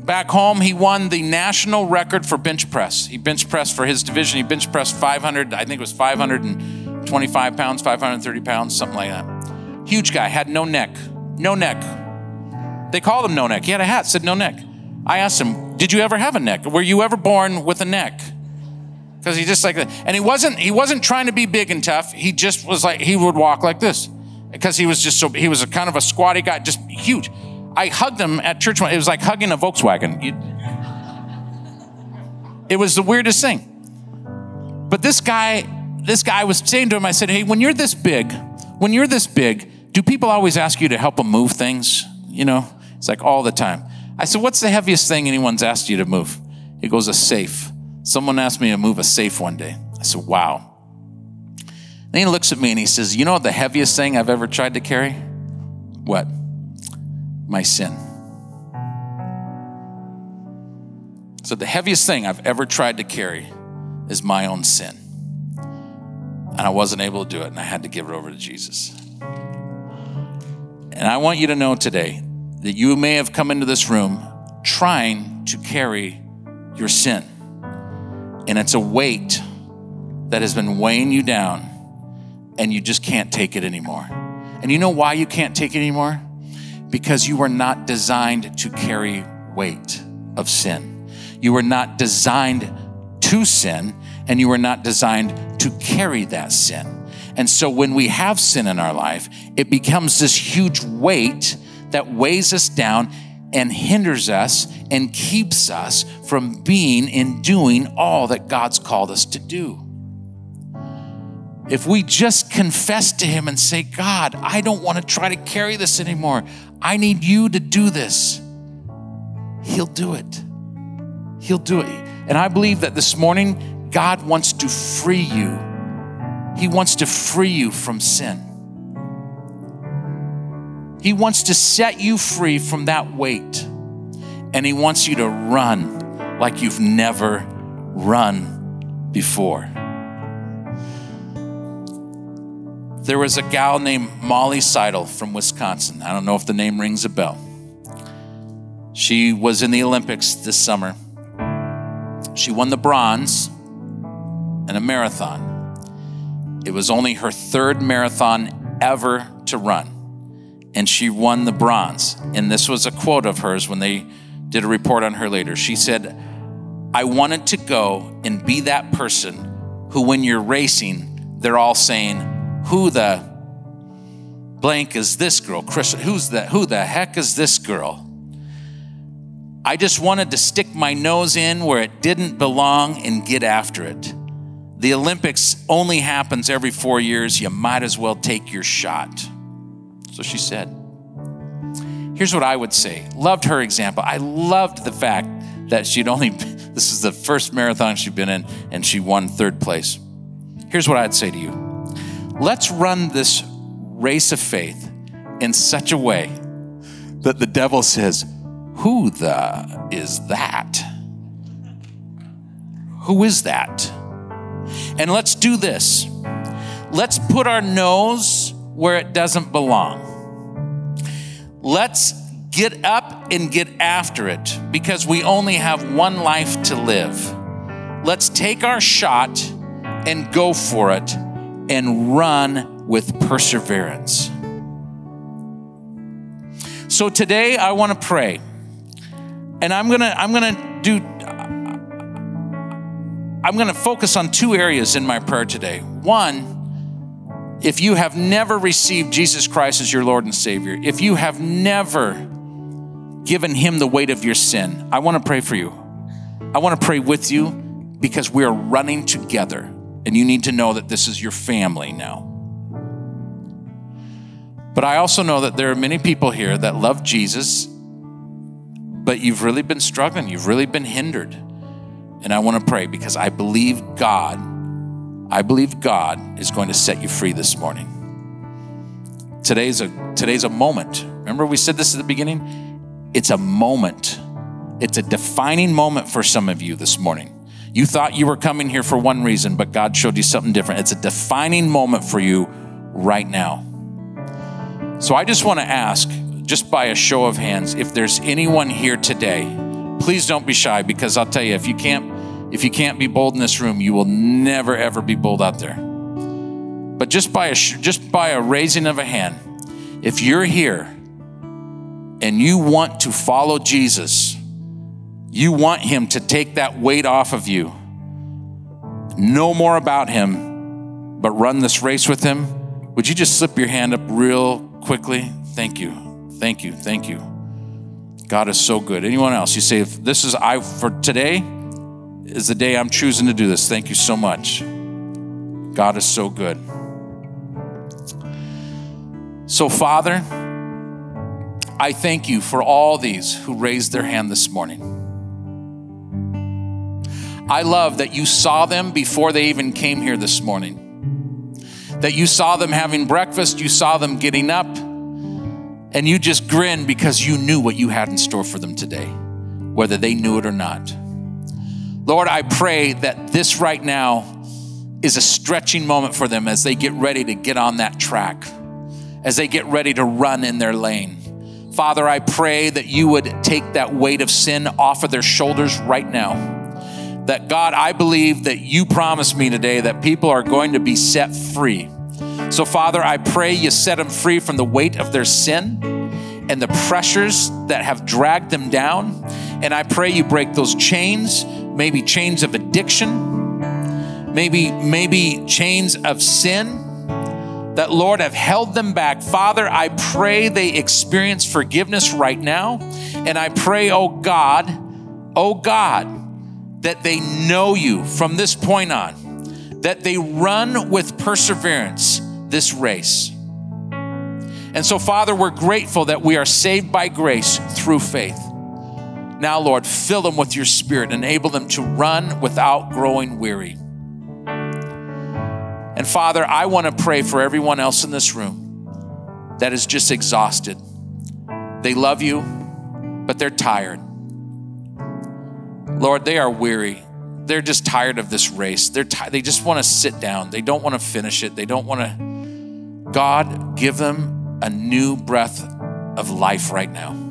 back home, he won the national record for bench press. He bench pressed for his division. He bench pressed 500, I think it was 525 pounds, 530 pounds, something like that. Huge guy, had no neck, no neck. They called him no neck. He had a hat, said no neck. I asked him, Did you ever have a neck? Were you ever born with a neck? Because he just like that. And he wasn't, he wasn't trying to be big and tough. He just was like, he would walk like this. because he was just so, he was a kind of a squatty guy, just huge. I hugged him at church. It was like hugging a Volkswagen. You, it was the weirdest thing. But this guy, this guy was saying to him, I said, Hey, when you're this big, when you're this big, do people always ask you to help them move things? You know, it's like all the time. I said, What's the heaviest thing anyone's asked you to move? He goes, A safe. Someone asked me to move a safe one day. I said, Wow. Then he looks at me and he says, You know the heaviest thing I've ever tried to carry? What? My sin. So the heaviest thing I've ever tried to carry is my own sin. And I wasn't able to do it, and I had to give it over to Jesus. And I want you to know today that you may have come into this room trying to carry your sin. And it's a weight that has been weighing you down, and you just can't take it anymore. And you know why you can't take it anymore? Because you were not designed to carry weight of sin. You were not designed to sin, and you were not designed to carry that sin. And so when we have sin in our life, it becomes this huge weight that weighs us down and hinders us and keeps us from being and doing all that God's called us to do. If we just confess to Him and say, God, I don't want to try to carry this anymore, I need you to do this, He'll do it. He'll do it. And I believe that this morning, God wants to free you. He wants to free you from sin. He wants to set you free from that weight. And He wants you to run like you've never run before. There was a gal named Molly Seidel from Wisconsin. I don't know if the name rings a bell. She was in the Olympics this summer. She won the bronze in a marathon. It was only her third marathon ever to run, and she won the bronze. And this was a quote of hers when they did a report on her later. She said, I wanted to go and be that person who, when you're racing, they're all saying, Who the blank is this girl? Chris, who's the, who the heck is this girl? I just wanted to stick my nose in where it didn't belong and get after it. The Olympics only happens every four years. You might as well take your shot. So she said. Here's what I would say. Loved her example. I loved the fact that she'd only, [laughs] this is the first marathon she'd been in, and she won third place. Here's what I'd say to you let's run this race of faith in such a way that the devil says, Who the is that? Who is that? And let's do this. Let's put our nose where it doesn't belong. Let's get up and get after it because we only have one life to live. Let's take our shot and go for it and run with perseverance. So today I want to pray. And I'm going to I'm going to do I'm going to focus on two areas in my prayer today. One, if you have never received Jesus Christ as your Lord and Savior, if you have never given Him the weight of your sin, I want to pray for you. I want to pray with you because we are running together, and you need to know that this is your family now. But I also know that there are many people here that love Jesus, but you've really been struggling, you've really been hindered. And I want to pray because I believe God, I believe God is going to set you free this morning. Today's a today's a moment. Remember we said this at the beginning? It's a moment. It's a defining moment for some of you this morning. You thought you were coming here for one reason, but God showed you something different. It's a defining moment for you right now. So I just want to ask, just by a show of hands, if there's anyone here today please don't be shy because I'll tell you if you can't if you can't be bold in this room, you will never ever be bold out there. But just by a just by a raising of a hand, if you're here and you want to follow Jesus, you want him to take that weight off of you. Know more about him, but run this race with him. Would you just slip your hand up real quickly? Thank you. Thank you. Thank you. God is so good. Anyone else? You say, if this is I for today is the day I'm choosing to do this. Thank you so much. God is so good. So, Father, I thank you for all these who raised their hand this morning. I love that you saw them before they even came here this morning. That you saw them having breakfast, you saw them getting up, and you just grinned because you knew what you had in store for them today, whether they knew it or not. Lord, I pray that this right now is a stretching moment for them as they get ready to get on that track, as they get ready to run in their lane. Father, I pray that you would take that weight of sin off of their shoulders right now. That God, I believe that you promised me today that people are going to be set free. So, Father, I pray you set them free from the weight of their sin and the pressures that have dragged them down. And I pray you break those chains, maybe chains of addiction, maybe, maybe chains of sin that, Lord, have held them back. Father, I pray they experience forgiveness right now. And I pray, oh God, oh God, that they know you from this point on, that they run with perseverance this race. And so, Father, we're grateful that we are saved by grace through faith. Now, Lord, fill them with your spirit, enable them to run without growing weary. And Father, I want to pray for everyone else in this room that is just exhausted. They love you, but they're tired. Lord, they are weary. They're just tired of this race. They're t- they just want to sit down. They don't want to finish it. They don't want to. God, give them a new breath of life right now.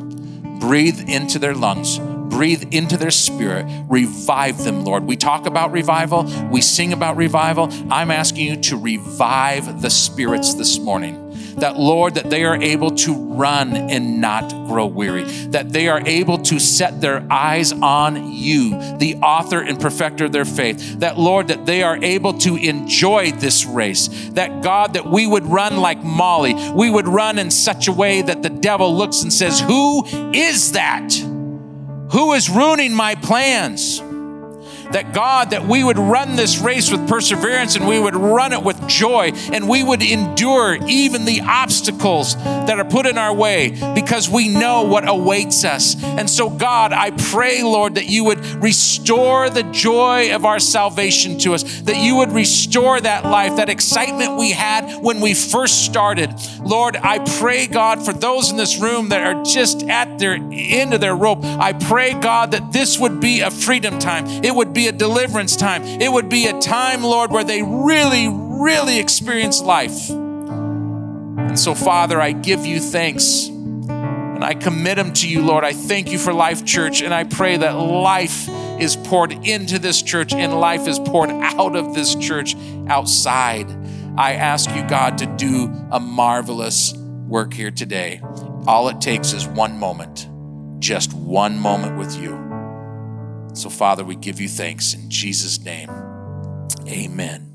Breathe into their lungs breathe into their spirit, revive them, Lord. We talk about revival, we sing about revival. I'm asking you to revive the spirits this morning that Lord, that they are able to run and not grow weary, that they are able to set their eyes on you, the author and perfecter of their faith, that Lord, that they are able to enjoy this race, that God, that we would run like Molly, we would run in such a way that the devil looks and says, Who is that? Who is ruining my plans? That God, that we would run this race with perseverance and we would run it with joy and we would endure even the obstacles that are put in our way because we know what awaits us. And so, God, I pray, Lord, that you would restore the joy of our salvation to us, that you would restore that life, that excitement we had when we first started. Lord, I pray, God, for those in this room that are just at their end of their rope, I pray, God, that this would be a freedom time. It would be be a deliverance time. It would be a time, Lord, where they really, really experience life. And so, Father, I give you thanks and I commit them to you, Lord. I thank you for Life Church, and I pray that life is poured into this church and life is poured out of this church outside. I ask you, God, to do a marvelous work here today. All it takes is one moment, just one moment with you. So, Father, we give you thanks in Jesus' name. Amen.